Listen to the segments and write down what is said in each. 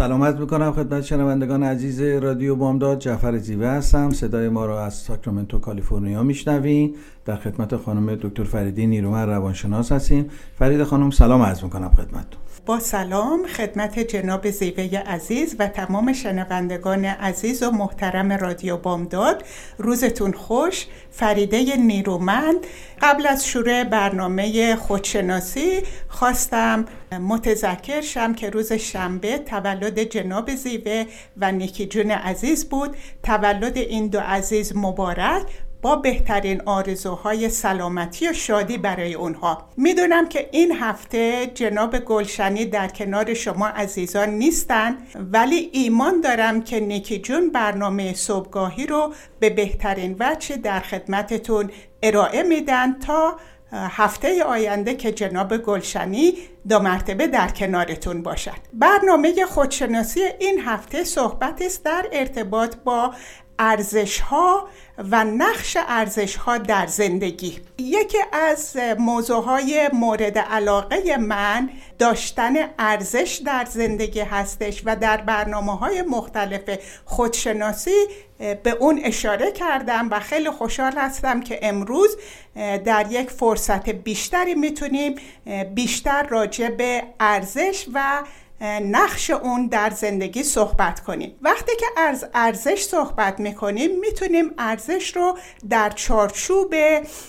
سلامت می‌کنم خدمت شنوندگان عزیز رادیو بامداد جعفر زیوه هستم. صدای ما را از ساکرامنتو کالیفرنیا میشنوین. در خدمت خانم دکتر فریدی نیرومن روانشناس هستیم. فرید خانم سلام عرض می‌کنم خدمتتون. با سلام خدمت جناب زیوه عزیز و تمام شنوندگان عزیز و محترم رادیو بامداد. روزتون خوش فریده نیرومند. قبل از شروع برنامه خودشناسی خواستم متذکر شم که روز شنبه تولد جناب زیوه و نیکی جون عزیز بود. تولد این دو عزیز مبارک. با بهترین آرزوهای سلامتی و شادی برای اونها. می‌دونم که این هفته جناب گلشنی در کنار شما عزیزان نیستن ولی ایمان دارم که نیکی جون برنامه صبحگاهی رو به بهترین وجه در خدمتتون ارائه میدن تا هفته آینده که جناب گلشنی دو مرتبه در کنارتون باشد. برنامه خودشناسی این هفته صحبت است در ارتباط با ارزش ها و نقش ارزش ها در زندگی. یکی از موضوع های مورد علاقه من داشتن ارزش در زندگی هستش و در برنامه های مختلف خودشناسی به اون اشاره کردم و خیلی خوشحال هستم که امروز در یک فرصت بیشتری می‌تونیم بیشتر راجع به ارزش و نقش اون در زندگی صحبت کنیم. وقتی که از ارزش صحبت می‌کنیم می‌تونیم ارزش رو در چارچوب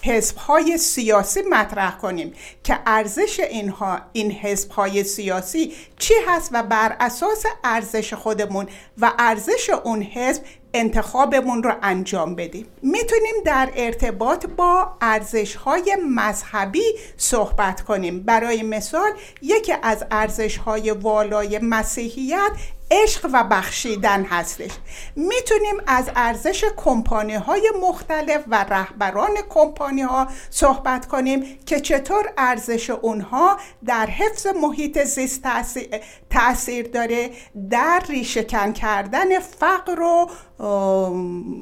حزبهای سیاسی مطرح کنیم که ارزش اینها این حزبهای سیاسی چی هست و بر اساس ارزش خودمون و ارزش اون حزب انتخابمون رو انجام بدیم. می‌تونیم در ارتباط با ارزش های مذهبی صحبت کنیم. برای مثال یکی از ارزش های والای مسیحیت عشق و بخشیدن هستش. می‌تونیم از ارزش کمپانی های مختلف و رهبران کمپانی ها صحبت کنیم که چطور ارزش اونها در حفظ محیط زیست تاثیر داره در ریشهکن کردن فقر و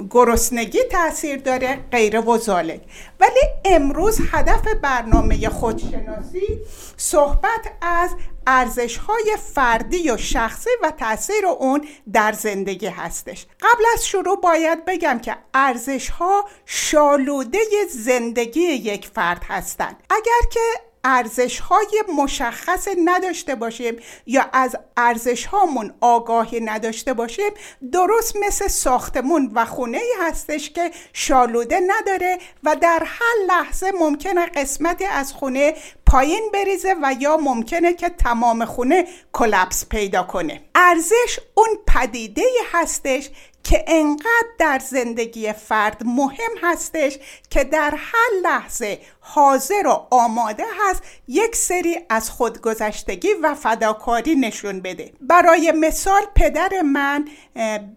گرسنگی تاثیر داره غیره و ذالک ولی امروز هدف برنامه خودشناسی صحبت از ارزش های فردی و شخصی و تاثیر اون در زندگی هستش. قبل از شروع باید بگم که ارزش ها شالوده زندگی یک فرد هستند. اگر که ارزش های مشخص نداشته باشیم یا از ارزش هامون آگاهی نداشته باشیم درست مثل ساختمون و خونه ای هستش که شالوده نداره و در هر لحظه ممکنه قسمتی از خونه پایین بریزه و یا ممکنه که تمام خونه کلپس پیدا کنه. ارزش اون پدیده هستش که انقدر در زندگی فرد مهم هستش که در هر لحظه حاضر و آماده هست یک سری از خودگذشتگی و فداکاری نشون بده. برای مثال پدر من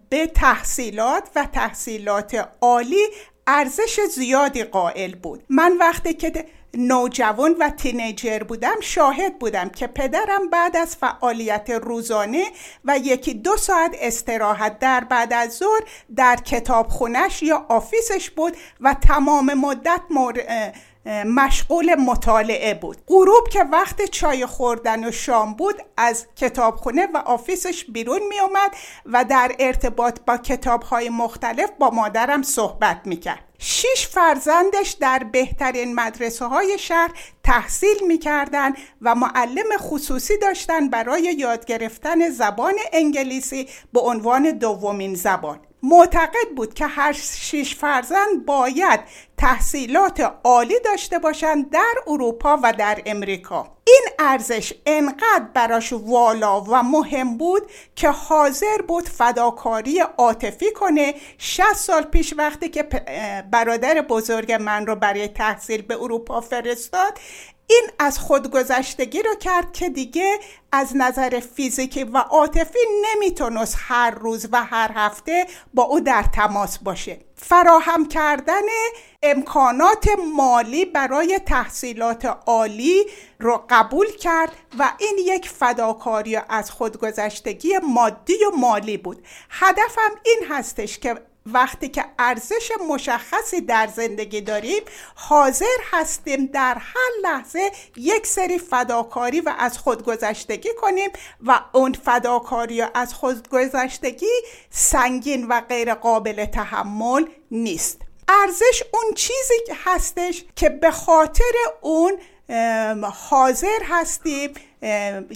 به تحصیلات و تحصیلات عالی ارزش زیادی قائل بود. من وقتی که نوجوان و teenager بودم شاهد بودم که پدرم بعد از فعالیت روزانه و یکی دو ساعت استراحت در بعد از ظهر در کتابخونش یا office ش بود و تمام مدت مشغول مطالعه بود. غروب که وقت چای خوردن و شام بود از کتابخونه و office ش بیرون می اومد و در ارتباط با کتابهای مختلف با مادرم صحبت می‌کرد. شش فرزندش در بهترین مدرسه های شهر تحصیل می‌کردن و معلم خصوصی داشتن برای یاد گرفتن زبان انگلیسی به عنوان دومین زبان. معتقد بود که هر شش فرزند باید تحصیلات عالی داشته باشند در اروپا و در امریکا. این ارزش انقدر براش والا و مهم بود که حاضر بود فداکاری عاطفی کنه. 60 سال پیش وقتی که برادر بزرگ من رو برای تحصیل به اروپا فرستاد این از خودگذشتگی رو کرد که دیگه از نظر فیزیکی و عاطفی نمی‌تونست هر روز و هر هفته با او در تماس باشه. فراهم کردن امکانات مالی برای تحصیلات عالی رو قبول کرد و این یک فداکاری از خودگذشتگی مادی و مالی بود. هدفم این هستش که وقتی که ارزش مشخصی در زندگی داریم حاضر هستیم در هر لحظه یک سری فداکاری و از خودگذشتگی کنیم و اون فداکاری و از خودگذشتگی سنگین و غیر قابل تحمل نیست. ارزش اون چیزی هستش که به خاطر اون حاضر هستیم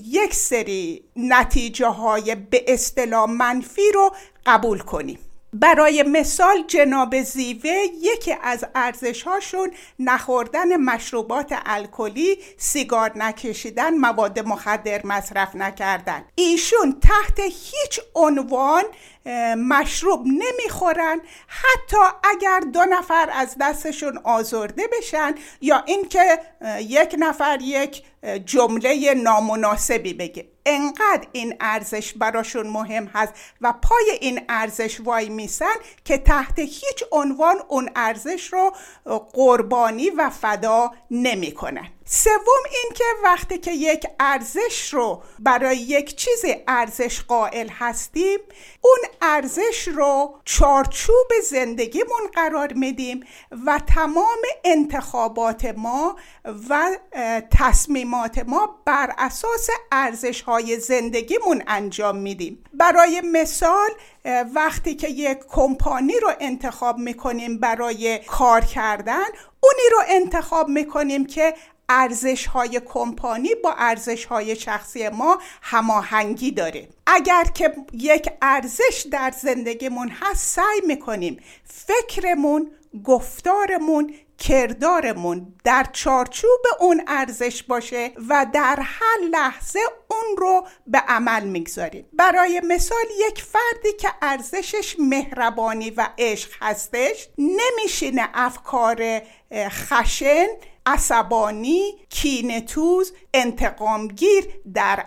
یک سری نتیجه های به اصطلاح منفی رو قبول کنیم. برای مثال جناب زیوه یکی از ارزش هاشون نخوردن مشروبات الکلی سیگار نکشیدن مواد مخدر مصرف نکردن. ایشون تحت هیچ عنوان مشروب نمی‌خورن. حتی اگر دو نفر از دستشون آزرده بشن یا اینکه یک نفر یک جمله نامناسبی بگه. انقدر این ارزش براشون مهم هست و پای این ارزش وای میسن که تحت هیچ عنوان اون ارزش رو قربانی و فدا نمی‌کنن. سوم اینکه وقتی که یک ارزش رو برای یک چیز ارزش قائل هستیم اون ارزش رو چارچوب زندگیمون قرار میدیم و تمام انتخابات ما و تصمیمات ما بر اساس ارزش های زندگیمون انجام میدیم. برای مثال وقتی که یک کمپانی رو انتخاب می‌کنیم برای کار کردن اونی رو انتخاب می‌کنیم که ارزش های کمپانی با ارزش های شخصی ما هماهنگی داره. اگر که یک ارزش در زندگیمون هست سعی می‌کنیم فکرمون گفتارمون کردارمون در چارچوب اون ارزش باشه و در هر لحظه اون رو به عمل می‌گذاریم. برای مثال یک فردی که ارزشش مهربانی و عشق هستش نمیشینه افکار خشن عصبانی کینتوز انتقامگیر در,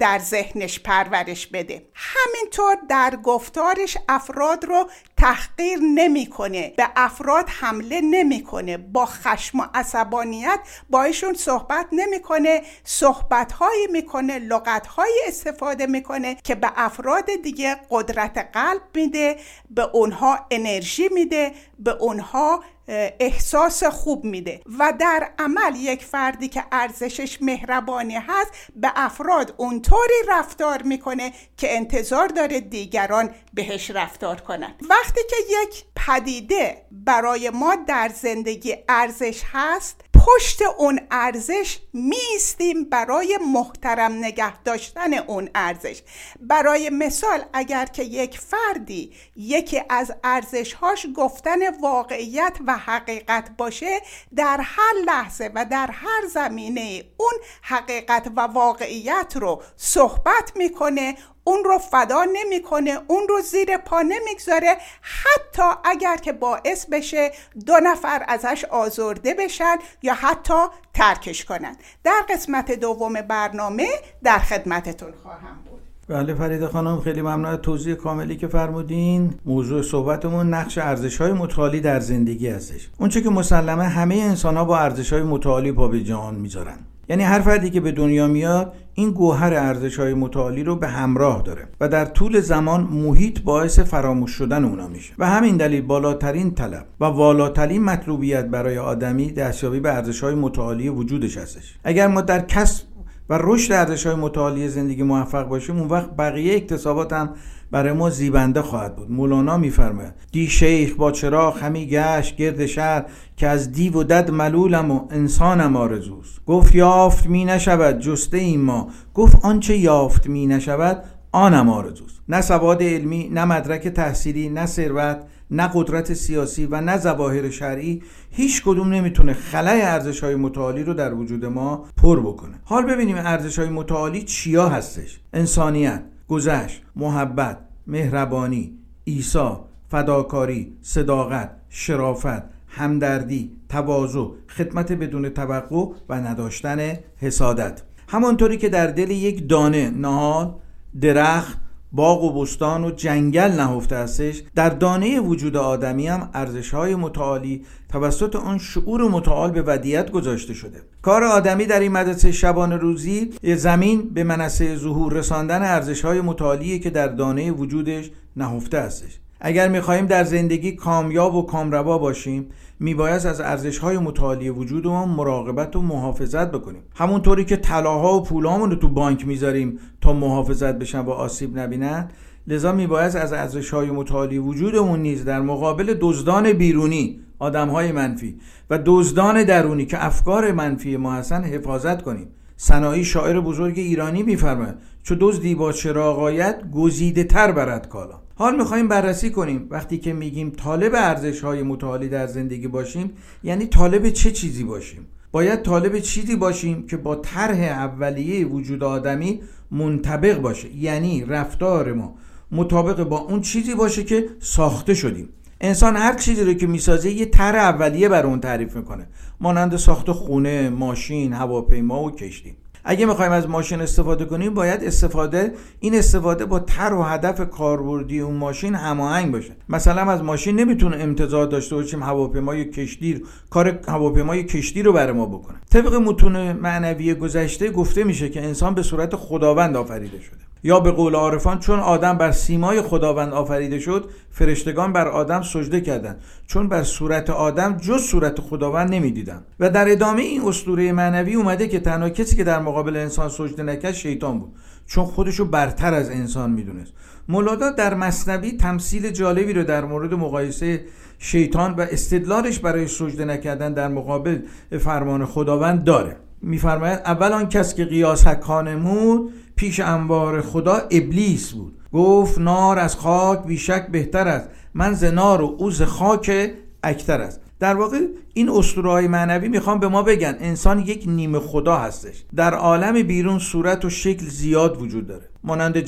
در ذهنش پرورش بده. همینطور در گفتارش افراد رو تحقیر نمی‌کنه به افراد حمله نمی‌کنه. با خشم و عصبانیت بایشون صحبت نمی‌کنه صحبت هایی می‌کنه لغت هایی استفاده می‌کنه که به افراد دیگه قدرت قلب میده به اونها انرژی میده به اونها احساس خوب میده. و در عمل یک فردی که ارزشش مهربانی هست به افراد اونطوری رفتار می‌کنه که انتظار داره دیگران بهش رفتار کنند. وقتی که یک پدیده برای ما در زندگی ارزش هست پشت اون ارزش میستیم برای محترم نگه داشتن اون ارزش. برای مثال اگر که یک فردی یکی از ارزشهاش گفتن واقعیت و حقیقت باشه در هر لحظه و در هر زمینه اون حقیقت و واقعیت رو صحبت می‌کنه اون رو فدا نمی‌کنه اون رو زیر پا نمی‌گذاره. حتی اگر که باعث بشه دو نفر ازش آزرده بشن یا حتی ترکش کنن. در قسمت دوم برنامه در خدمتتون خواهم بود. بله فرید خانم خیلی ممنون از توضیح کاملی که فرمودین. موضوع صحبتمون نقش ارزش های متعالی در زندگی هستش. اونچه که مسلمه همه انسان ها با ارزش های متعالی پا به جهان می‌ذارن. یعنی هر فردی که به دنیا میاد این گوهر ارزش های متعالی رو به همراه داره و در طول زمان محیط باعث فراموش شدن اونا میشه. و همین دلیل بالاترین طلب و والاترین مطلوبیت برای آدمی دستیابی به ارزش های متعالی وجودش هستش. اگر ما در کسب و رشد ارزش های متعالی زندگی موفق باشیم اون وقت بقیه اکتسابات هم برای ما زیبنده خواهد بود. مولانا میفرماید دی شیخ با چراغ همی گشت گرد شهر که از دیو و دد ملولم و انسانم آرزوست. گفت یافت می نشود جسته این ما. گفت آنچه یافت می نشود آنم آرزوست. نه سواد علمی نه مدرک تحصیلی نه ثروت نه قدرت سیاسی و نه ظواهر شرعی هیچ کدوم نمی‌تونه خلای ارزش های متعالی رو در وجود ما پر بکنه. حال ببینیم ارزش های متعالی چیا هستش. انسانیت گذشت محبت مهربانی ایسا فداکاری صداقت شرافت همدردی تواضع خدمت بدون توقع و نداشتن حسادت. همانطوری که در دل یک دانه نهال درخت باغ و بستان و جنگل نهفته استش در دانه وجود آدمی هم ارزش های متعالی توسط آن شعور متعال به ودیت گذاشته شده. کار آدمی در این مدرسه شبان روزی زمین به منصه ظهور رساندن ارزش های متعالی که در دانه وجودش نهفته استش. اگر می‌خواهیم در زندگی کامیاب و کامروا باشیم میباید از ارزش های متعالی وجودمون مراقبت و محافظت بکنیم. همونطوری که طلاها و پولامون رو تو بانک می‌ذاریم تا محافظت بشن و آسیب نبینن لذا میباید از ارزش های متعالی وجودمون نیز در مقابل دزدان بیرونی آدم های منفی و دزدان درونی که افکار منفی ما هستن حفاظت کنیم. صناعی شاعر بزرگ ایرانی میفرماید چو دزدی با چراغایت گزیده تر برد کالا. حال می‌خوایم بررسی کنیم. وقتی که میگیم طالب ارزش های متعالی در زندگی باشیم یعنی طالب چه چیزی باشیم؟ باید طالب چیزی باشیم که با طرح اولیه وجود آدمی منطبق باشه یعنی رفتار ما مطابق با اون چیزی باشه که ساخته شدیم. انسان هر چیزی رو که می‌سازه یه طرح اولیه بر اون تعریف می‌کنه. مانند ساخت خونه، ماشین، هواپیما و کشتی. اگه می‌خوایم از ماشین استفاده کنیم باید استفاده این استفاده با تر و هدف کاربردی اون ماشین هماهنگ باشه. مثلا از ماشین نمی‌تونه امتزاج داشته باشیم هواپیمای کشتی کار هواپیمای کشتی رو برای ما بکنه. طبق متون معنوی گذشته گفته میشه که انسان به صورت خداوند آفریده شده. یا به قول عارفان چون آدم بر سیمای خداوند آفریده شد فرشتگان بر آدم سجده کردند. چون بر صورت آدم جز صورت خداوند نمی‌دیدند. و در ادامه این اسطوره معنوی اومده که تنها کسی که در مقابل انسان سجده نکرد شیطان بود. چون خودشو برتر از انسان می‌دونست. مولادا در مصنوی تمثیل جالبی رو در مورد مقایسه شیطان و استدلالش برای سجده نکردن در مقابل فرمان خداوند داره. میفرماید اول آن کس که قیاس حکانه نمود پیش انوار خدا ابلیس بود. گفت نار از خاک بیشک بهتر است. من ز نار و او ز خاک اکتر است. در واقع این اسطوره معنوی می‌خوام به ما بگن انسان یک نیمه خدا هستش. در عالم بیرون صورت و شکل زیاد وجود داره. مانند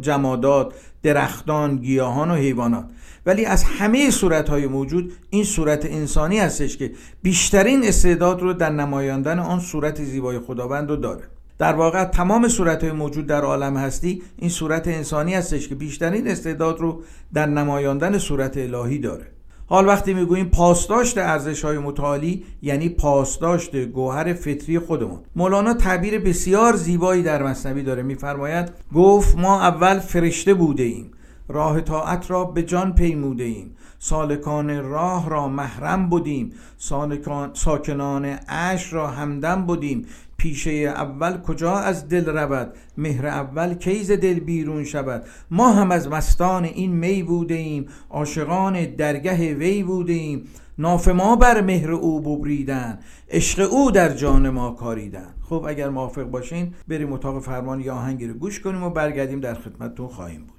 جمادات درختان گیاهان و حیوانات. ولی از همه صورتهای موجود این صورت انسانی هستش که بیشترین استعداد رو در نمایاندن آن صورت زیبای خداوند رو داره. در واقع تمام صورت موجود در عالم هستی این صورت انسانی هستش که بیشترین استعداد رو در نمایاندن صورت الهی داره. حال وقتی می‌گوییم پاسداشت ارزش های متعالی یعنی پاسداشت گوهر فطری خودمون. مولانا تعبیر بسیار زیبایی در مصنوی داره. میفرماید گفت ما اول فرشته بوده ایم. راه طاعت را به جان پیموده ایم. سالکان راه را محرم بودیم ساکنان عش را همدم بودیم. پیشه اول کجا از دل رود؟ مهر اول کیز دل بیرون شود؟ ما هم از مستان این می بوده ایم عاشقان درگه وی بوده ایم ناف ما بر مهر او ببریدن عشق او در جان ما کاریدن. خب اگر موافق باشین بریم اتاق فرمان یا آهنگی رو گوش کنیم و برگردیم در خدمتتون خواهیم بود.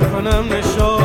کنم نشان.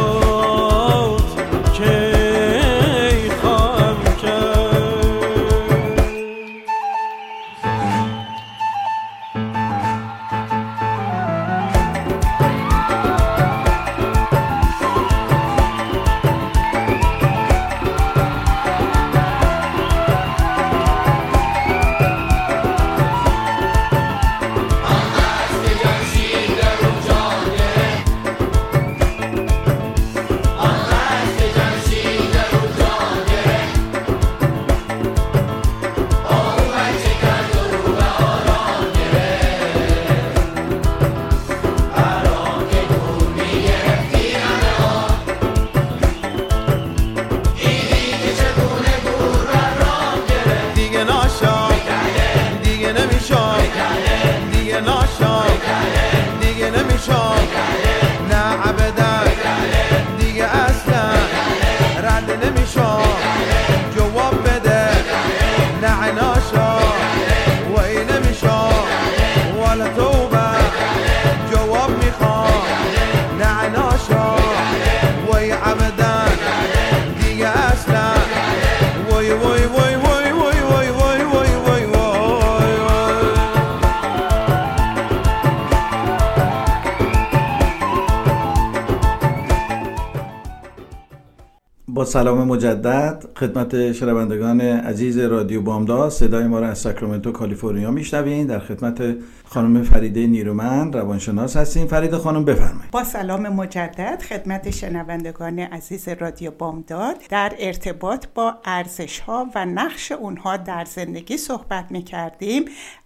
سلام مجدد. خدمت شنوندگان عزیز رادیو بامداد صدای ما را از ساکرامنتو کالیفرنیا میشنوین. در خدمت خانم فریده نیرومند روانشناس هستیم. فریده خانم بفرمایید. با سلام مجدد خدمت شنوندگان عزیز رادیو بامداد در ارتباط با ارزش ها و نقش اونها در زندگی صحبت می کردیم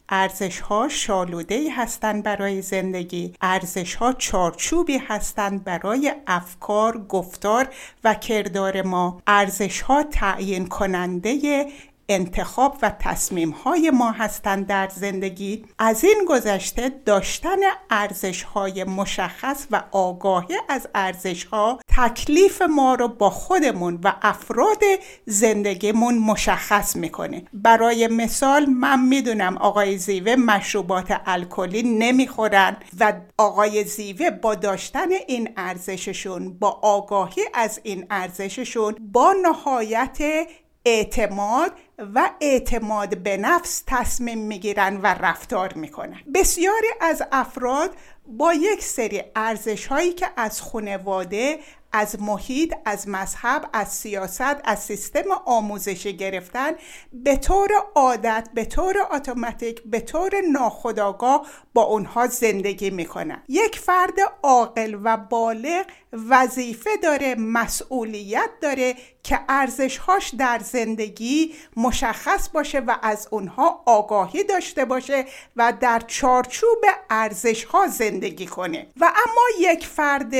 ارزش ها شالوده هستند برای زندگی. ارزش ها چارچوبی هستند برای افکار گفتار و کردار ما. ارزش ها تعیین کننده انتخاب و تصمیم های ما هستند در زندگی. از این گذشته داشتن ارزش های مشخص و آگاهی از ارزش ها تکلیف ما رو با خودمون و افراد زندگیمون مشخص می‌کنه. برای مثال من می‌دونم آقای زیوه مشروبات الکلی نمی‌خورن و آقای زیوه با داشتن این ارزششون با آگاهی از این ارزششون با نهایت اعتماد و اعتماد به نفس تصمیم می‌گیرن و رفتار می‌کنن. بسیاری از افراد با یک سری ارزش هایی که از خانواده از محیط از مذهب از سیاست از سیستم آموزشی گرفتن به طور عادت به طور اتوماتیک به طور ناخودآگاه با اونها زندگی می‌کنن. یک فرد عاقل و بالغ وظیفه داره مسئولیت داره که ارزشهاش در زندگی مشخص باشه و از اونها آگاهی داشته باشه و در چارچوب ارزشها زندگی کنه. و اما یک فرد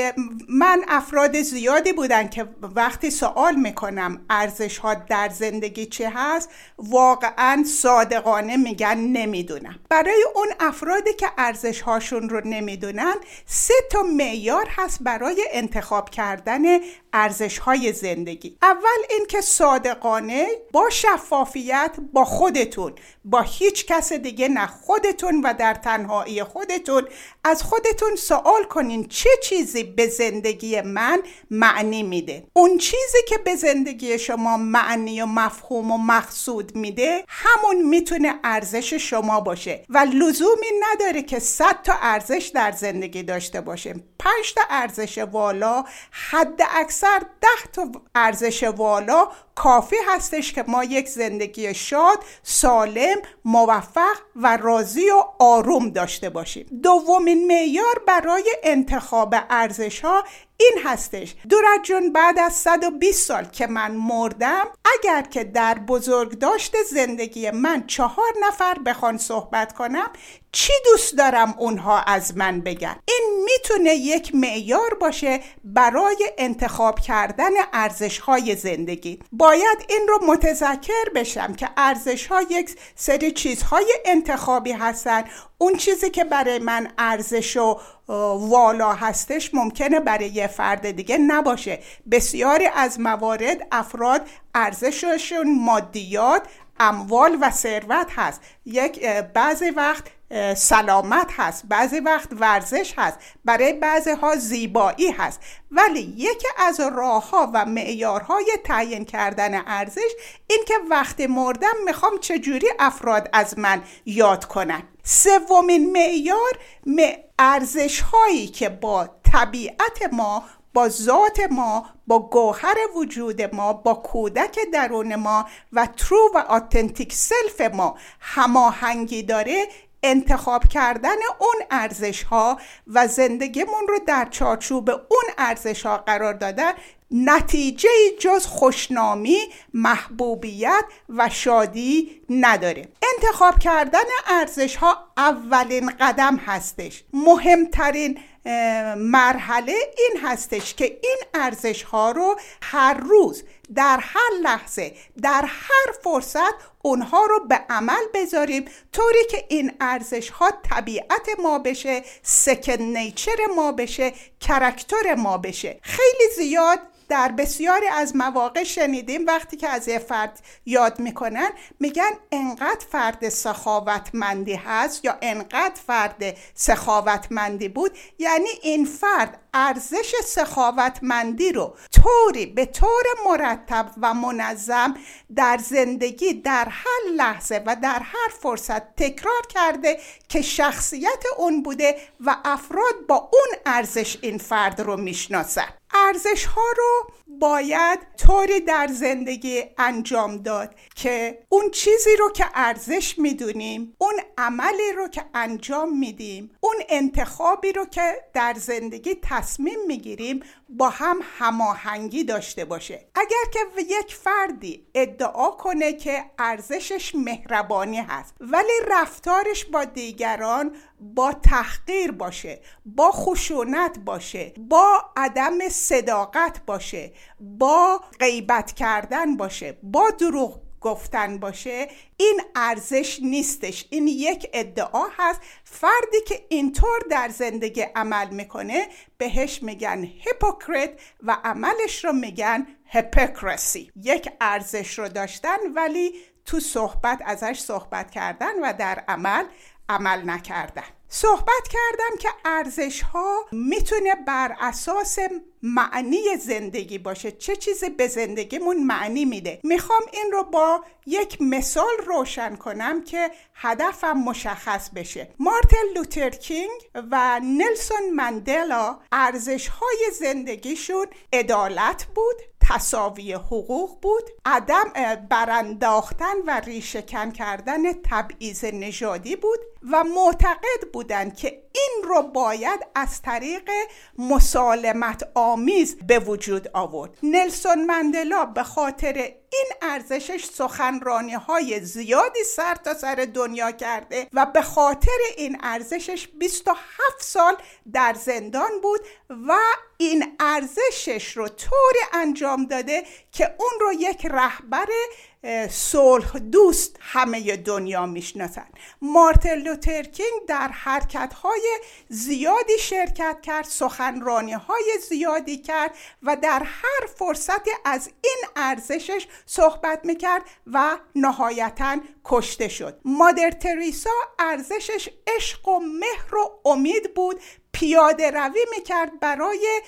من افراد زیادی بودن که وقتی سوال می‌کنم ارزش ها در زندگی چه هست واقعا صادقانه میگن نمی‌دونم. برای اون افرادی که ارزش هاشون رو نمی‌دونن سه تا معیار هست برای انتخاب کردن ارزش های زندگی. اول اینکه صادقانه با شفافیت با خودتون با هیچ کس دیگه نه خودتون و در تنهایی خودتون از خودتون سوال کنین چه چیزی به زندگی من معنی میده. اون چیزی که به زندگی شما معنی و مفهوم و مقصود میده همون می‌تونه ارزش شما باشه. و لزومی نداره که صد تا ارزش در زندگی داشته باشه پنج تا ارزش والا حد اکثر ده تا ارزش والا کافی هستش که ما یک زندگی شاد سالم موفق و راضی و آروم داشته باشیم. دومین معیار برای انتخاب ارزش ها این هستش. دورت جون بعد از 120 سال که من مردم اگر که در بزرگ داشته زندگی من چهار نفر بخوان صحبت کنم چی دوست دارم اونها از من بگن؟ این می‌تونه یک معیار باشه برای انتخاب کردن ارزش های زندگی. باید این رو متذکر بشم که ارزش ها یک سری چیزهای انتخابی هستن. اون چیزی که برای من ارزش و والا هستش ممکنه برای یه فرد دیگه نباشه. بسیاری از موارد افراد ارزششون مادیات اموال و ثروت هست. یک بعضی وقت سلامت هست. بعضی وقت ورزش هست. برای بعضی ها زیبایی هست. ولی یکی از راه ها و معیارهای تعیین کردن ارزش این که وقتی مردم می‌خوام چجوری افراد از من یاد کنن. سومین معیار ارزش هایی که با طبیعت ما با ذات ما با گوهر وجود ما با کودک درون ما و ترو و آتنتیک سلف ما هماهنگی داره انتخاب کردن اون ارزش ها و زندگیمون رو در چارچوب اون ارزش ها قرار دادن نتیجه جز خوشنامی محبوبیت و شادی نداره. انتخاب کردن ارزش ها اولین قدم هستش. مهمترین مرحله این هستش که این ارزش ها رو هر روز در هر لحظه در هر فرصت اونها رو به عمل بذاریم طوری که این ارزش ها طبیعت ما بشه سکن نیچر ما بشه کرکتر ما بشه. خیلی زیاد در بسیاری از مواقع شنیدیم وقتی که از یه فرد یاد می‌کنن میگن انقدر فرد سخاوتمندی هست یا انقدر فرد سخاوتمندی بود. یعنی این فرد ارزش سخاوتمندی رو طوری به طور مرتب و منظم در زندگی در هر لحظه و در هر فرصت تکرار کرده که شخصیت اون بوده و افراد با اون ارزش این فرد رو می‌شناسن. ارزش ها رو باید طوری در زندگی انجام داد که اون چیزی رو که ارزش می‌دونیم اون عملی رو که انجام میدیم اون انتخابی رو که در زندگی تصمیم می‌گیریم با هم هماهنگی داشته باشه. اگر که یک فردی ادعا کنه که ارزشش مهربانی هست ولی رفتارش با دیگران با تحقیر باشه با خشونت باشه با عدم صداقت باشه با غیبت کردن باشه با دروغ گفتن باشه این ارزش نیستش. این یک ادعا هست. فردی که اینطور در زندگی عمل می‌کنه بهش میگن هیپوکریت و عملش رو میگن هپکرسی یک ارزش رو داشتن ولی تو صحبت ازش صحبت کردن و در عمل عمل نکردن. صحبت کردم که ارزش ها می‌تونه بر اساس معنی زندگی باشه. چه چیزی به زندگیمون معنی میده؟ می‌خوام این رو با یک مثال روشن کنم که هدفم مشخص بشه. مارتن لوتر کینگ و نلسون مندلا ارزش های زندگیشون عدالت بود تصاوی حقوق بود عدم برانداختن و ریشهکن کردن تبعیض نژادی بود. و معتقد بودند که این رو باید از طریق مسالمت آمیز به وجود آورد. نلسون مندلا به خاطر این ارزشش سخنرانی های زیادی سر تا سر دنیا کرده و به خاطر این ارزشش 27 سال در زندان بود و این ارزشش رو طوری انجام داده که اون رو یک رهبر صلح دوست همه دنیا می‌شناسن. مارتن لوترکینگ در حرکت های زیادی شرکت کرد سخنرانی های زیادی کرد و در هر فرصتی از این ارزشش صحبت می‌کرد و نهایتا کشته شد. مادر تریسا ارزشش عشق و مهر و امید بود. پیاده روی می‌کرد برای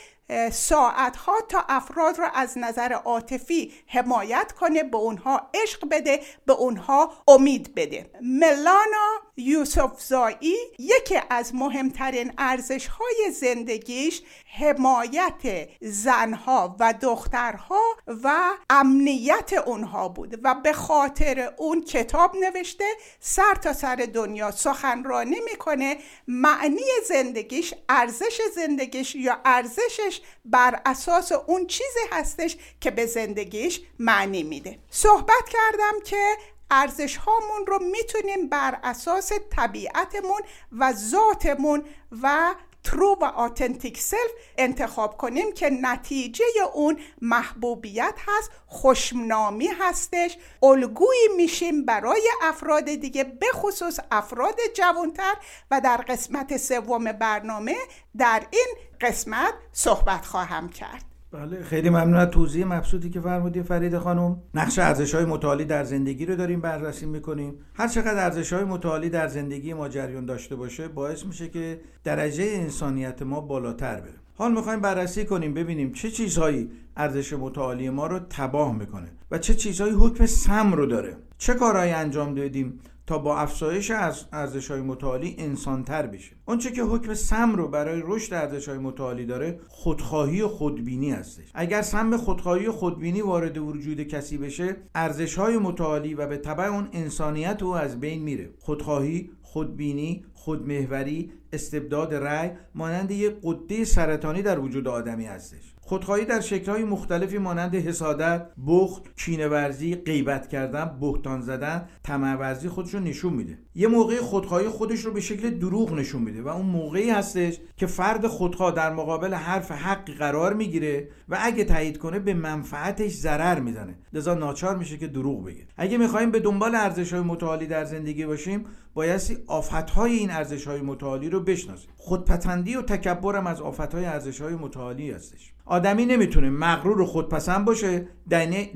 ساعتها تا افراد را از نظر عاطفی حمایت کنه به اونها عشق بده به اونها امید بده. ملانا یوسف زایی یکی از مهمترین ارزش های زندگیش حمایت زنها و دخترها و امنیت اونها بود و به خاطر اون کتاب نوشته سر تا سر دنیا سخنرانی می‌کنه. معنی زندگیش ارزش زندگیش یا ارزشش بر اساس اون چیزی هستش که به زندگیش معنی میده. صحبت کردم که ارزش هامون رو می‌تونیم بر اساس طبیعتمون و ذاتمون و ترو و آتنتیک سلف انتخاب کنیم که نتیجه اون محبوبیت هست خوشنامی هستش. الگویی میشیم برای افراد دیگه به خصوص افراد جوانتر. و در قسمت سوم برنامه در این قسمت صحبت خواهم کرد. بله خیلی ممنون از توضیح مبسوطی که فرمودی فرید خانم. نقش ارزش های متعالی در زندگی رو داریم بررسی می‌کنیم. هر چقدر ارزش های متعالی در زندگی ما جریان داشته باشه باعث میشه که درجه انسانیت ما بالاتر بره. حال می‌خوایم بررسی کنیم ببینیم چه چیزهایی ارزش متعالی ما رو تباه می‌کنه و چه چیزهایی حکم سم رو داره. چه کارهایی انجام دادیم؟ تا با افزایش ارزش های متعالی انسانتر بشه. اونچه که حکم سم رو برای رشد ارزش های متعالی داره خودخواهی و خودبینی هستش. اگر سم خودخواهی و خودبینی وارد وجود کسی بشه ارزش های متعالی و به طبع اون انسانیت او از بین میره. خودخواهی خودبینی خودمهوری استبداد رأی مانند یک قده سرطانی در وجود آدمی هستش. خودخواهی در شکل‌های مختلفی مانند حسادت، بخل، کینه‌ورزی، غیبت کردن، بهتان زدن، طمع‌ورزی خودش رو نشون میده. یه موقع خودخواهی خودش رو به شکل دروغ نشون میده و اون موقعی هستش که فرد خودخواه در مقابل حرف حقی قرار می‌گیره و اگه تایید کنه به منفعتش ضرر می‌زنه. لذا ناچار میشه که دروغ بگه. اگه می‌خوایم به دنبال ارزش‌های متعالی در زندگی باشیم، بایستی آفتهای این ارزش‌های متعالی رو بشناسیم. خودپسندی و تکبرم از آفتهای ارزش‌های متعالی هستش. آدمی نمی‌تونه مغرور و خودپسند باشه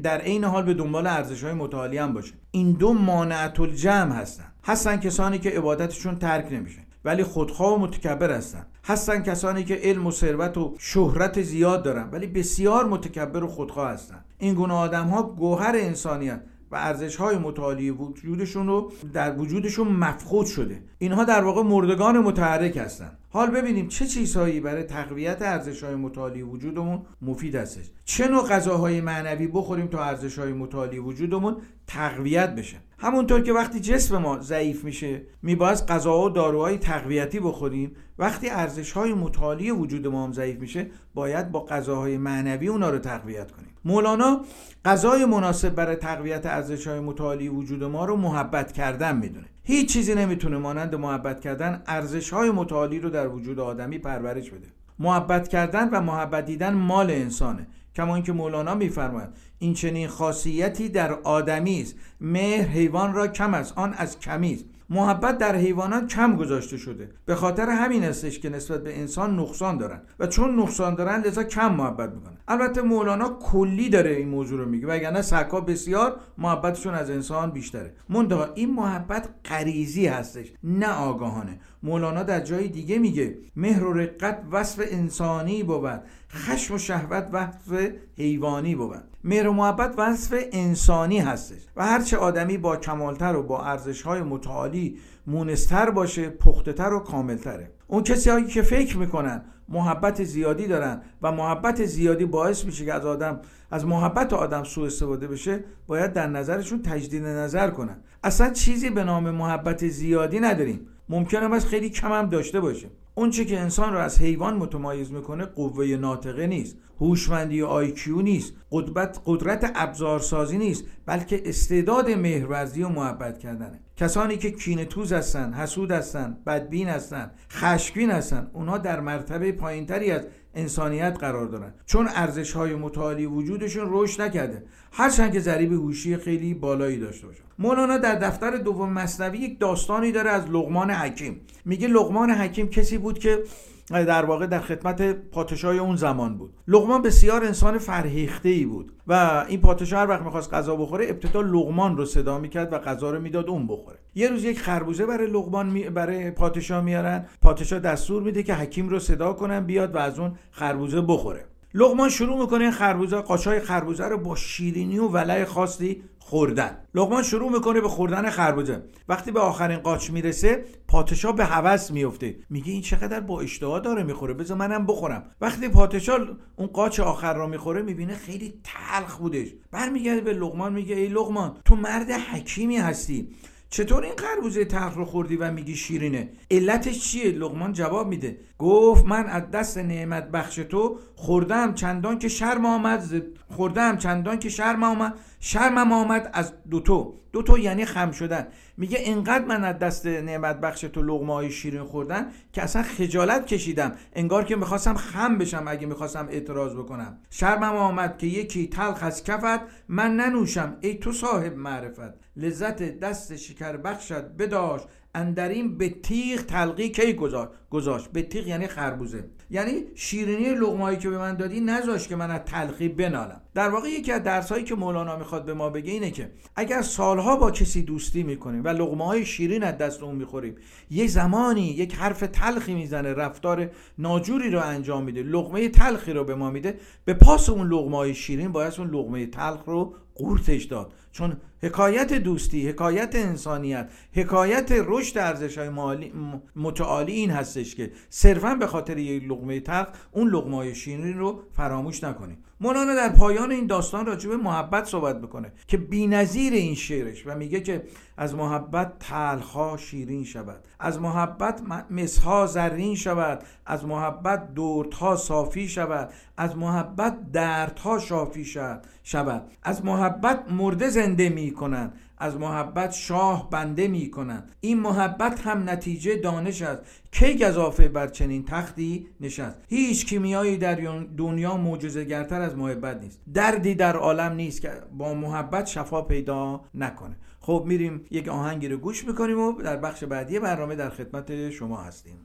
در عین حال به دنبال ارزش های متعالی هم باشه. این دو مانعت الجمع هستن. هستن کسانی که عبادتشون ترک نمیشه ولی خودخواه و متکبر هستن. هستن کسانی که علم و ثروت و شهرت زیاد دارن ولی بسیار متکبر و خودخواه هستن. این گونه آدم ها گوهر انسانیت و ارزش های متعالی وجودشون رو در وجودشون مفقود شده. اینها در واقع مردگان متحرک هستند حال ببینیم چه چیزهایی برای تقویت ارزش های متعالی وجودمون مفید هستش. چه نوع غذاهای معنوی بخوریم تا ارزش های متعالی وجودمون تقویت بشه. همونطور که وقتی جسم ما ضعیف میشه میباید غذا و داروهای تقویتی بخوریم. وقتی ارزش های متعالی وجود ما هم ضعیف میشه باید با غذاهای معنوی اونا رو تقویت کنیم. مولانا غذای مناسب برای تقویت ارزش های متعالی وجود ما رو محبت کردن می‌دونه. هیچ چیزی نمی‌تونه مانند محبت کردن ارزش های متعالی رو در وجود آدمی پرورش بده. محبت کردن و محبت دیدن مال انسانه. کما اینکه مولانا میفرماید این چنین خاصیتی در آدمی است مهر حیوان را کم است آن از کمی است محبت در حیوانات کم گذاشته شده. به خاطر همین استش که نسبت به انسان نقصان دارن. و چون نقصان دارن لذا کم محبت می‌کنن. البته مولانا کلی داره این موضوع رو میگه وگرنه سگها بسیار محبتشون از انسان بیشتره. منتها این محبت غریزی هستش نه آگاهانه. مولانا در جای دیگه میگه مهر و رقت وصف انسانی بود خشم و شهوت وصف حیوانی بود. مهر و محبت وصف انسانی هستش و هرچه آدمی با کمالتر و با ارزش های متعالی مونستر باشه پختتر و کاملتره. اون کسی هایی که فکر می‌کنن محبت زیادی دارن و محبت زیادی باعث میشه که از آدم از محبت آدم سوء استفاده بشه باید در نظرشون تجدید نظر کنن. اصلا چیزی به نام محبت زیادی نداریم. ممکنه از خیلی کم هم داشته باشیم. اونچه که انسان رو از حیوان متمایز می‌کنه قوه ناطقه نیست هوشمندی آیکیو نیست قدرت قدرت ابزارسازی نیست بلکه استعداد مهرورزی و محبت کردنه. کسانی که کینه توز هستن حسود هستن بدبین هستن خشمگین هستن اونها در مرتبه پایینتری از انسانیت قرار دارن. چون ارزش های متعالی وجودشون رشد نکرده. هرچند که ضریب هوشی خیلی بالایی داشته باشن. مولانا در دفتر دوم مصنوی یک داستانی داره از لغمان حکیم. میگه لغمان حکیم کسی بود که در واقع در خدمت پادشاه اون زمان بود. لغمان بسیار انسان فرهیخته ای بود و این پادشاه هر وقت می‌خواست غذا بخوره ابتدا لغمان رو صدا می‌کرد و غذا رو می‌داد اون بخوره. یه روز یک خربوزه برای لغمان می... برای پادشاه میارن. پادشاه دستور میده که حکیم رو صدا کنن بیاد و از اون خربوزه بخوره. لغمان شروع می‌کنه خربوزه قاچای خربوزه رو با شیرینی و ولع خاصی خوردن. لغمان شروع می‌کنه به خوردن خربوزه. وقتی به آخرین قاچ می‌رسه پادشاه به هوس میفته میگه این چقدر با اشتها داره می‌خوره؟ بذار منم بخورم. وقتی پادشاه اون قاچ آخر رو می‌خوره می‌بینه خیلی تلخ بودش. برمیگرده به لغمان میگه ای لغمان تو مرد حکیمی هستی. چطور این خربوزه تلخ رو خوردی و میگی شیرینه؟ علتش چیه؟ لغمان جواب میده. گفت من از دست نعمت بخش تو خوردم چندان که شرم آمد خوردم چندان که شرم آمد شرمم آمد از دوتو دوتو یعنی خم شدن. میگه اینقدر من از دست نعمت بخش تو لغمه های شیرین خوردن که اصلا خجالت کشیدم. انگار که می‌خواستم خم بشم اگه می‌خواستم اعتراض بکنم. شرمم آمد که یکی تلخ از کفت من ننوشم. ای تو صاحب معرفت. لذت دست شکر بخشت بداشت. اندرین به تیغ تلقی کی گذاشت؟ به تیغ یعنی خربوزه. یعنی شیرینی لغمایی که به من دادی نذاش که من از تلخی بنالم. در واقع یکی از درسهایی که مولانا می‌خواد به ما بگه اینه که اگر سالها با کسی دوستی می‌کنیم و لغمه های شیرین از دست اون می‌خوریم یه زمانی یک حرف تلخی می‌زنه رفتار ناجوری رو انجام میده لغمه تلخی رو به ما میده به پاس اون لغمه های شیرین باید اون لغمه تلخ رو قورتش داد. چون حکایت دوستی حکایت انسانیت حکایت رشد ارزش های متعالی این هستش که صرفا به خاطر یک لغمه تلخ اون لغمه شیرین رو فراموش نکنیم. مولانا در پایان این داستان راجع به محبت صحبت می‌کنه که بی‌نظیر این شعرش و میگه که از محبت تلخا شیرین شود از محبت مسها زرین شود از محبت دردها صافی شود از محبت دردها شافی شود از محبت مرده زنده می کنند از محبت شاه بنده می کنند این محبت هم نتیجه دانش است. کی گذافه بر چنین تختی نشست؟ هیچ کیمیایی در دنیا معجزه‌گرتر از محبت نیست. دردی در عالم نیست که با محبت شفا پیدا نکنه. خب میریم یک آهنگی رو گوش می‌کنیم و در بخش بعدی برنامه در خدمت شما هستیم.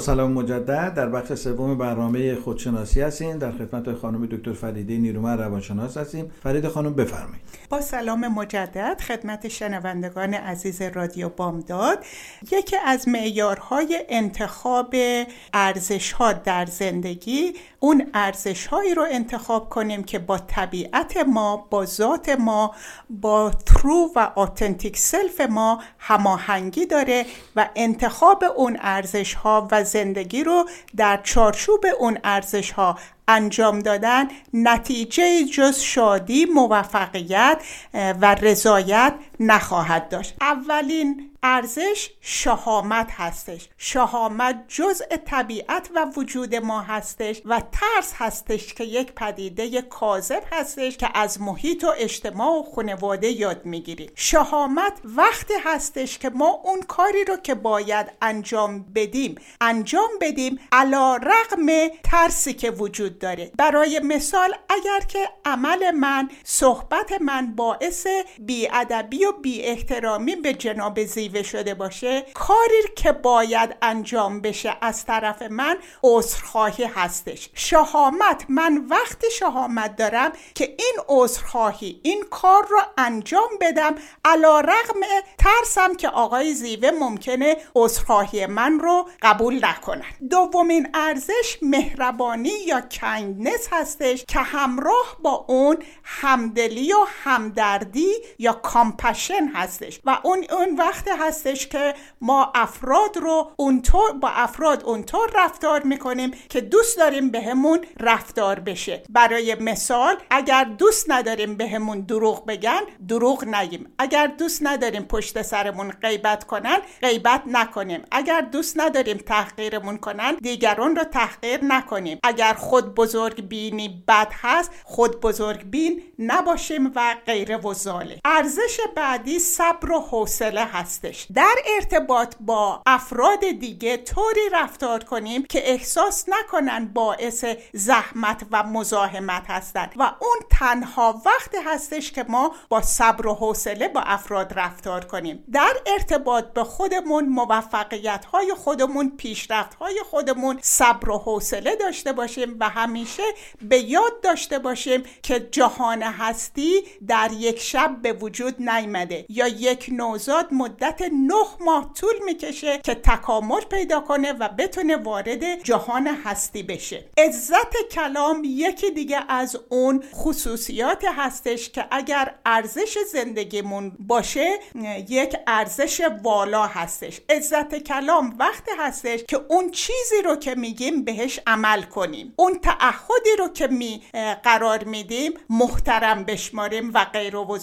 سلام مجدد. در بخش سوم برنامه خودشناسی هستیم. در خدمت خانم دکتر فریده نیرومند روانشناس هستیم. فرید خانم بفرمایید. با سلام مجدد خدمت شنوندگان عزیز رادیو بامداد. یکی از معیارهای انتخاب ارزش ها در زندگی اون ارزش هایی رو انتخاب کنیم که با طبیعت ما با ذات ما با true و authentic self ما هماهنگی داره و انتخاب اون ارزش ها و زندگی رو در چارچوب اون ارزش ها انجام دادن نتیجه جز شادی موفقیت و رضایت نخواهد داشت. اولین ارزش شهامت هستش. شهامت جزء طبیعت و وجود ما هستش و ترس هستش که یک پدیده کاذب هستش که از محیط و اجتماع و خانواده یاد می‌گیریم. شهامت وقتی هستش که ما اون کاری رو که باید انجام بدیم انجام بدیم علا رقم ترسی که وجود داره. برای مثال اگر که عمل من صحبت من باعث بیادبی و بی احترامی به جناب زیوه شده باشه کاری که باید انجام بشه از طرف من عذرخواهی هستش. شهامت من وقتی شهامت دارم که این عذرخواهی این کار رو انجام بدم. علا رقم ترسم که آقای زیوه ممکنه عذرخواهی من رو قبول نکنن. دومین ارزش مهربانی یا کندنس هستش که همراه با اون همدلی و همدردی یا کامپشن پشن هستش و اون اون وقت هستش که ما افراد رو اونطور با افراد اونطور رفتار می‌کنیم که دوست داریم بهمون رفتار بشه. برای مثال اگر دوست نداریم بهمون دروغ بگن دروغ نگیم. اگر دوست نداریم پشت سرمون غیبت کنن غیبت نکنیم. اگر دوست نداریم تحقیرمون کنن دیگران رو تحقیر نکنیم. اگر خود بزرگ بینی بد هست خود بزرگ بین نباشیم و غیره و زاله. ارزش بعدی صبر و حوصله هستش. در ارتباط با افراد دیگه طوری رفتار کنیم که احساس نکنن باعث زحمت و مزاحمت هستند. و اون تنها وقت هستش که ما با صبر و حوصله با افراد رفتار کنیم. در ارتباط به خودمون موفقیت های خودمون پیشرفت های خودمون صبر و حوصله داشته باشیم و همیشه به یاد داشته باشیم که جهان هستی در یک شب به وجود نیامده. یا یک نوزاد مدت نه ماه طول می‌کشه که تکامل پیدا کنه و بتونه وارد جهان هستی بشه. عزت کلام یکی دیگه از اون خصوصیات هستش که اگر ارزش زندگیمون باشه یک ارزش والا هستش. عزت کلام وقتی هستش که اون چیزی رو که میگیم بهش عمل کنیم. اون تعهدی رو که می قرار میدیم محترم بشماریم و غیر و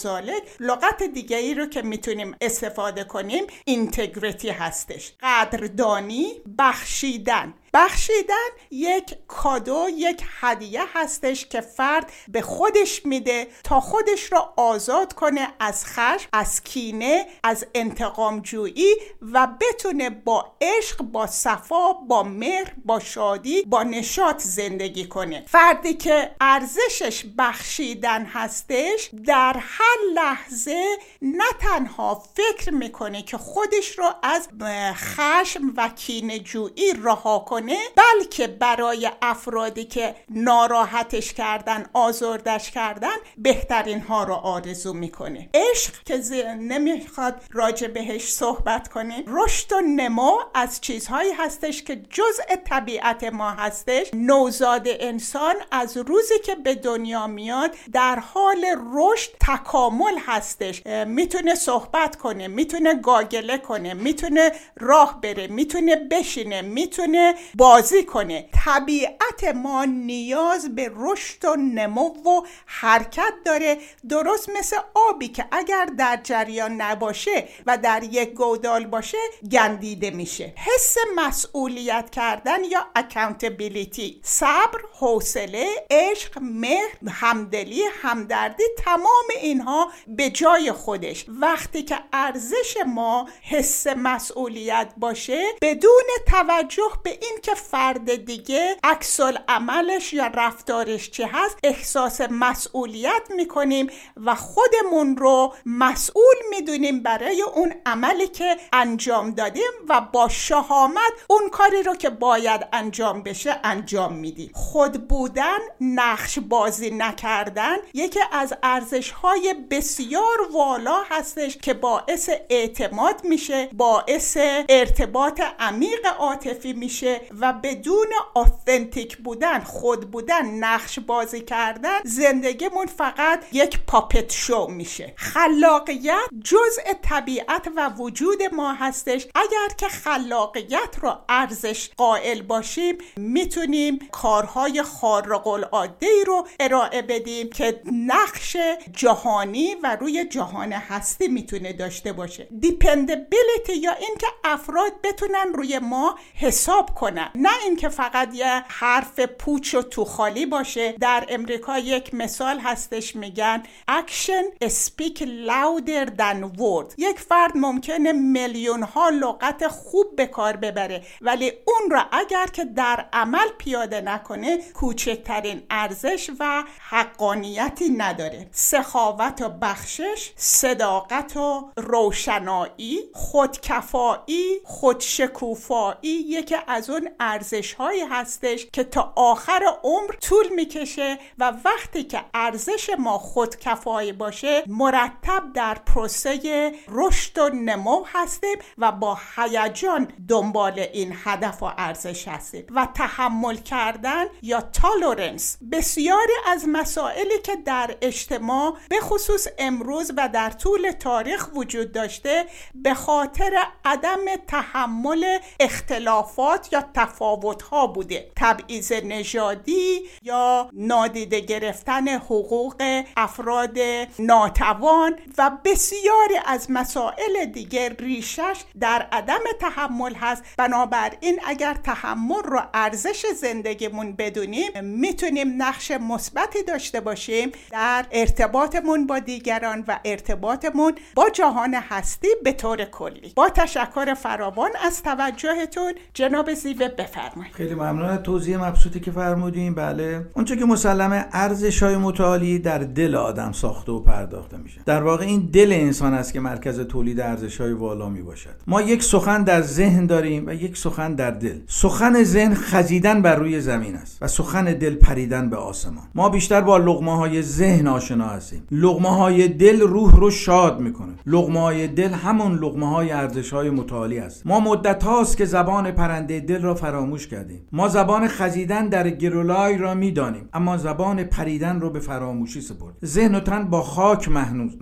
لغت دیگه ای رو که می‌تونیم استفاده کنیم اینتگریتی هستش. قدردانی بخشیدن. بخشیدن یک کادو یک هدیه هستش که فرد به خودش میده تا خودش را آزاد کنه از خشم از کینه از انتقام جویی و بتونه با عشق با صفا با مهر با شادی با نشاط زندگی کنه. فردی که ارزشش بخشیدن هستش در هر لحظه نه تنها فکر می‌کنه که خودش رو از خشم و کینه جویی رها کنه بلکه برای افرادی که ناراحتش کردن آزردش کردن بهترین ها رو آرزو می‌کنه. عشق که نمی‌خواد راجع بهش صحبت کنه رشد و نمو از چیزهایی هستش که جزء طبیعت ما هستش. نوزاد انسان از روزی که به دنیا میاد در حال رشد تکامل هستش. می‌تونه صحبت کنه می‌تونه گاگله کنه می‌تونه راه بره می‌تونه بشینه می‌تونه بازی کنه. طبیعت ما نیاز به رشد و نمو و حرکت داره. درست مثل آبی که اگر در جریان نباشه و در یک گودال باشه گندیده میشه. حس مسئولیت کردن یا اکاونتبیلیتی صبر حوصله عشق مهر همدلی همدردی تمام اینها به جای خودش. وقتی که ارزش ما حس مسئولیت باشه بدون توجه به این که فرد دیگه عکس عملش یا رفتارش چه هست احساس مسئولیت می‌کنیم و خودمون رو مسئول می‌دونیم برای اون عملی که انجام دادیم و با شهامت اون کاری رو که باید انجام بشه انجام میدیم. خود بودن نقش بازی نکردن یکی از ارزش های بسیار والا هستش که باعث اعتماد میشه باعث ارتباط عمیق عاطفی میشه و بدون authentic بودن خود بودن نقش بازی کردن زندگیمون فقط یک puppet show میشه. خلاقیت جزء طبیعت و وجود ما هستش. اگر که خلاقیت رو ارزش قائل باشیم می‌تونیم کارهای خارق العاده رو ارائه بدیم که نقش جهانی و روی جهان هستی می‌تونه داشته باشه. dependability یا اینکه افراد بتونن روی ما حساب کنن. نه اینکه فقط یه حرف پوچ و تو خالی باشه. در امریکا یک مثال هستش میگن action speak louder than word یک فرد ممکنه میلیون ها لغت خوب به کار ببره ولی اون را اگر که در عمل پیاده نکنه کوچکترین ارزش و حقانیتی نداره. سخاوت و بخشش صداقت و روشنایی خودکفایی خودشکوفایی یکی از اون ارزش هایی هستش که تا آخر عمر طول می‌کشه و وقتی که ارزش ما خودکفایی باشه مرتب در پروسه رشد و نمو هستیم و با هیجان دنبال این هدف و ارزش هستیم. و تحمل کردن یا تالورنس بسیاری از مسائلی که در اجتماع به خصوص امروز و در طول تاریخ وجود داشته به خاطر عدم تحمل اختلافات یا تفاوت ها بوده. تبعیض نژادی یا نادیده گرفتن حقوق افراد ناتوان و بسیاری از مسائل دیگر ریشش در عدم تحمل هست. بنابراین اگر تحمل رو ارزش زندگیمون بدونیم می‌تونیم نقش مثبتی داشته باشیم در ارتباطمون با دیگران و ارتباطمون با جهان هستی به طور کلی. با تشکر فراوان از توجهتون جناب زیوه بفرمایید. خیلی ممنون. توضیح مبسوطی که فرمودیم بله. اونچه که مسلمه ارزش های متعالی در دل آدم ساخته و پرداخته میشه. در واقع این دل انسان است که مرکز تولید ارزش های والا می باشد ما یک سخن در ذهن داریم و یک سخن در دل. سخن ذهن خزیدن بر روی زمین است و سخن دل پریدن به آسمان. ما بیشتر با لغمه های ذهن آشنا هستیم. لغمه های دل روح رو شاد می‌کنه. لغمه های دل همون لغمه های ارزش های متعالی است. ما مدت هاست که زبان پرنده دل را فراموش کردیم. ما زبان خزیدن در گرولای را می‌دانیم اما زبان پریدن رو به فراموشی سپرد. ذهن و تن با خاک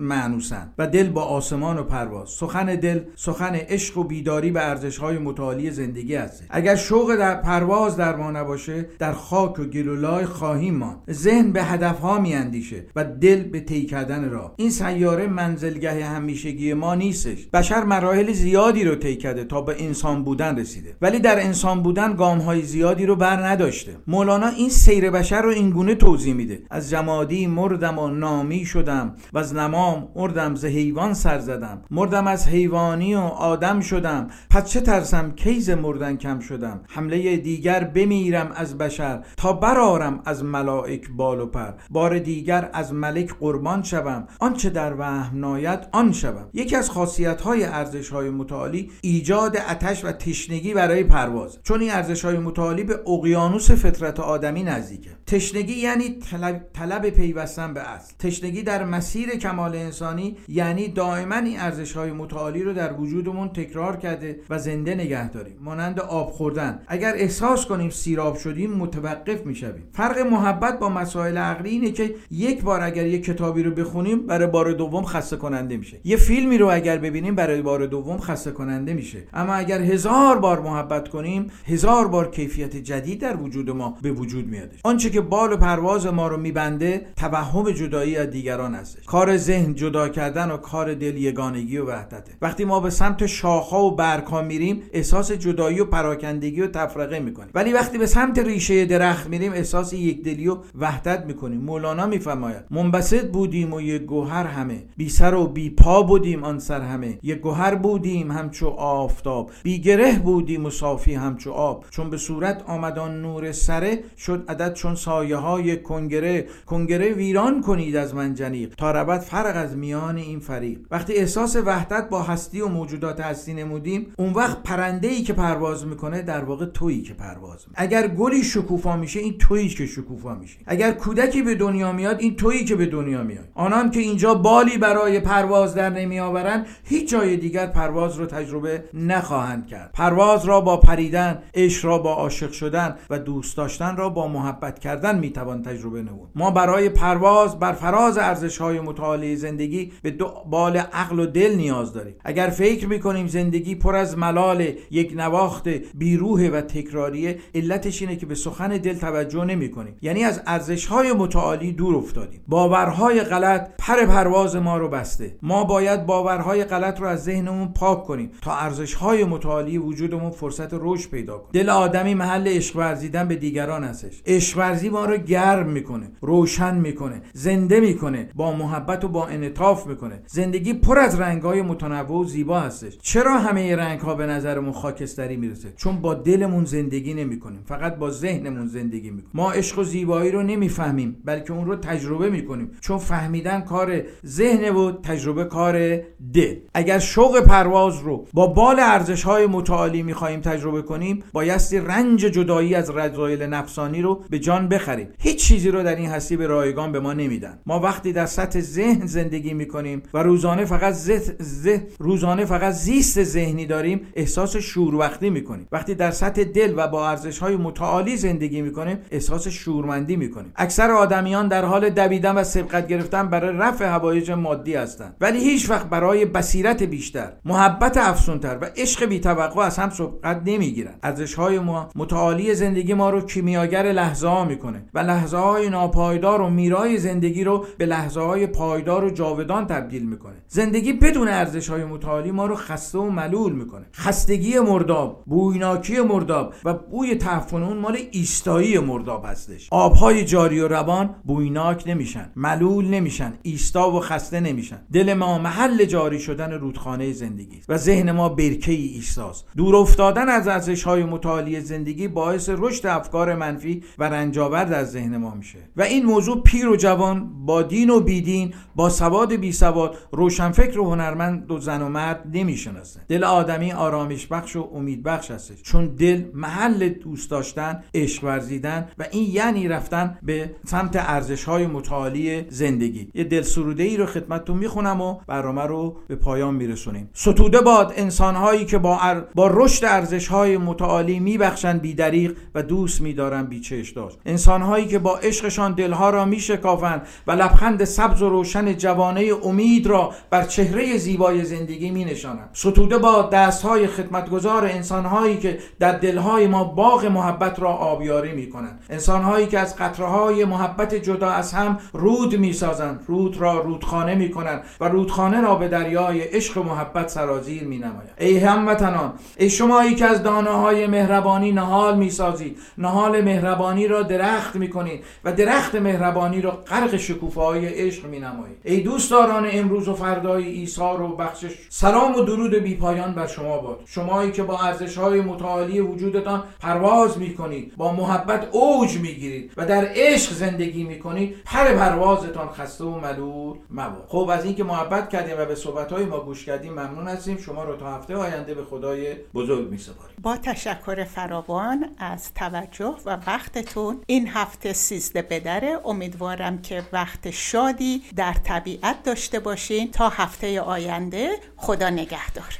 معنوسند و دل با آسمان و پرواز. سخن دل سخن عشق و بیداری به ارزش های متعالی زندگی است. اگر شوق در پرواز در ما نباشه در خاک و گلولای خواهیم ماند. ذهن به هدف ها میاندیشه و دل به طی کردن راه. این سیاره منزلگه همیشگی ما نیستش. بشر مراحل زیادی رو طی کرده تا به انسان بودن رسیده. ولی در انسان بودن گام های زیادی رو بر نداشته. مولانا این سیر بشر رو اینگونه توضیح میده. از جمادی مردم و نامی شدم و از نمام مردم ز حیوان سر زدم. مردم از حیوانی و آدم شدم. پس چه ترسم کیز مردن کم شدم؟ حمله دیگر بمیرم از بشر تا برارم از ملائک بال و پر. بار دیگر از ملک قربان شوم. آنچه در وهم ناید آن شوم. یکی از خاصیت های ارزش های متعالی ایجاد اتش و تشنگی برای پرواز. چون این ارزش های متعالی به اقیانوس فطرت آدمی نزدیکه. تشنگی یعنی طلب, طلب پیوستن به اصل. تشنگی در مسیر کمال انسانی یعنی دائما این ارزش های متعالی رو در وجودمون تکرار کرده و زنده نگه داریم. مانند آب خوردن. اگر احساس کنیم سیراب شدیم متوقف می‌شویم. فرق محبت با مسائل عقلی اینه که یک بار اگر یک کتابی رو بخونیم برای بار دوم خسته کننده میشه. یه فیلمی رو اگر ببینیم برای بار دوم خسته کننده میشه. اما اگر هزار بار محبت کنیم هزار بار کیفیت جدید در وجود ما به وجود میادش آنچه که بال و پرواز ما رو میبنده توهم جدایی از دیگران هستش. کار ذهن جدا کردن و کار دل یگانگی و وحدته. وقتی ما به سمت شاخها و برگها میریم احساس جدایی و پراکندگی و تفرقه می‌کنیم. ولی وقتی به سمت ریشه درخت میریم احساس یکدلی و وحدت می‌کنیم. مولانا میفرماید منبسط بودیم و یک گوهر همه. بی سر و بی پا بودیم آن سر همه. یک گوهر بودیم همچو آفتاب. بی گره بودیم و صافی همچو آب. چون به صورت آمدان نور سره شد عدد چون سایه های کنگره. کنگره ویران کنید از من جنیق. تا ربط فرق از میان این فریق وقتی احساس وحدت با هستی و موجودات هستی نمودیم اون وقت پرنده ای که پرواز می‌کنه در واقع تویی که پرواز می‌کنه. اگر گلی شکوفا میشه این تویی که شکوفا میشه. اگر کودکی به دنیا میاد این تویی که به دنیا میاد. آنان که اینجا بالی برای پرواز در نمیآورند هیچ جای دیگر پرواز رو تجربه نخواهند کرد. پرواز را با پریدن عشق را با عاشق شدن و دوست داشتن را با محبت کردن می‌توان تجربه نمود. ما برای پرواز بر فراز ارزش های متعالی زندگی به دو بال عقل و دل نیاز داریم. اگر فکر می‌کنیم زندگی پر از ملال یک نواخت بیروه و تکراریه علتش اینه که به سخن دل توجه نمی کنیم یعنی از ارزش های متعالی دور افتادیم. باورهای غلط پر پرواز ما رو بسته. ما باید باورهای غلط رو از ذهنمون پاک کنیم تا ارزش های متعالی وجودمون فرصت رشد پیدا کنه. دل آدمی محل عشق ورزیدن به دیگران هستش. عشق اشخورزی ما رو گرم می‌کنه روشن می‌کنه زنده می‌کنه با محبت و با انعطاف می‌کنه. زندگی پر از رنگهای متنوع و زیبا هستش. چرا همه رنگ ها به نظرمون خاکستری می‌رسه؟ چون با دلمون زندگی نمی‌کنیم فقط با ذهنمون زندگی می‌کنیم. ما عشق و زیبایی رو نمی‌فهمیم بلکه اون رو تجربه می‌کنیم. چون فهمیدن کار ذهن و تجربه کار دل. اگر شوق پرواز رو با بال ارزش های متعالی می‌خواهیم تجربه کنیم بایستی رنج جدایی از رضایل نفسانی رو به جان بخریم. هیچ چیزی رو در این هستی به رایگان به ما نمیدن. ما وقتی در سطح ذهن زندگی می‌کنیم و روزانه فقط زه... روزانه فقط زیست ذهنی داریم احساس شوربختی می‌کنیم. وقتی در سطح دل و با ارزش های متعالی زندگی می‌کنیم احساس شورمندی می‌کنیم. اکثر آدمیان در حال دویدن و سبقت گرفتن برای رفع هوایج مادی هستند. ولی هیچ وقت برای بصیرت بیشتر محبت افسونتر و عشق بی توقع از هم سبقت نمی‌گیرن ارزش های ما متعالی زندگی ما رو کیمیاگر لحظه ها می‌کنه و لحظه های ناپایدار و میرای زندگی رو به لحظه های پایدار و جاودان تبدیل می‌کنه. زندگی بدون ارزش های متعالی ما رو خسته و ملول می‌کنه. خستگی مرداب بویناکی مرداب و بوی تعفن اون مال ایستایی مرداب هستش. آبهای جاری و روان بویناک نمیشن ملول نمیشن ایستا و خسته نمیشن. دل ما محل جاری شدن رودخانه زندگی و ذهن ما برکه ای ایستاست. دور افتادن از ارزش های متعالی زندگی باعث رشد افکار منفی و رنجاورد از ذهن ما میشه. و این موضوع پیر و جوان با دین و بیدین با سواد بی سواد روشنفکر و هنرمند و زن و مرد نمی‌شناسه. دل آدمی آرامش بخش و امید بخش هست چون دل محل دوست داشتن عشق ورزیدن و این یعنی رفتن به سمت ارزش های متعالی زندگی. یه دل سروده ای رو خدمتتون می‌خونم و برنامه رو به پایان میرسونیم. ستوده باد انسانهایی که با, با رشد ارزش های متعالی میبخشند بیدریق و دوست میدارن بیچش داشت انسانهایی که با عشقشان دلها را میشکافند و لبخند سبز و روشن جوانه امید را بر چهره زیبای زندگی می نشانند ستوده با دستهای خدمتگزار انسانهایی که در دلهای ما باغ محبت را آبیاری می کنند انسانهایی که از قطرهای محبت جدا از هم رود می سازند رود را رودخانه می کنند و رودخانه را به دریای عشق محبت سرازیر می نمایند ای هموطنان ای شمایی که از دانه های مهربانی نهال می سازید نهال مهربانی را درخت می کنید و درخت مهربانی را غرق شکوفه های عشق می نمایید ای دوستداران امروز و فردای ایثار و بخشش. سلام و درود بی پایان بر شما باد. شمایی که با ارزش های متعالی وجودتان پرواز می کنید با محبت اوج می گیرید و در عشق زندگی می کنید پر پروازتان خسته و ملول مباد. خب از اینکه محبت کردیم و به صحبت های ما گوش کردیم ممنون هستیم. شما رو تا هفته آینده به خدای بزرگ می سپاریم با تشکر فراوان از توجه و وقتتون. این هفته سیزده بدره امیدوارم که وقت شادی در طبیعت داشته باشین. تا هفته آینده خدا نگهدار.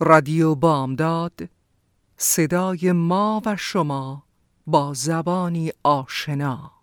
رادیو بامداد صدای ما و شما با زبانی آشنا.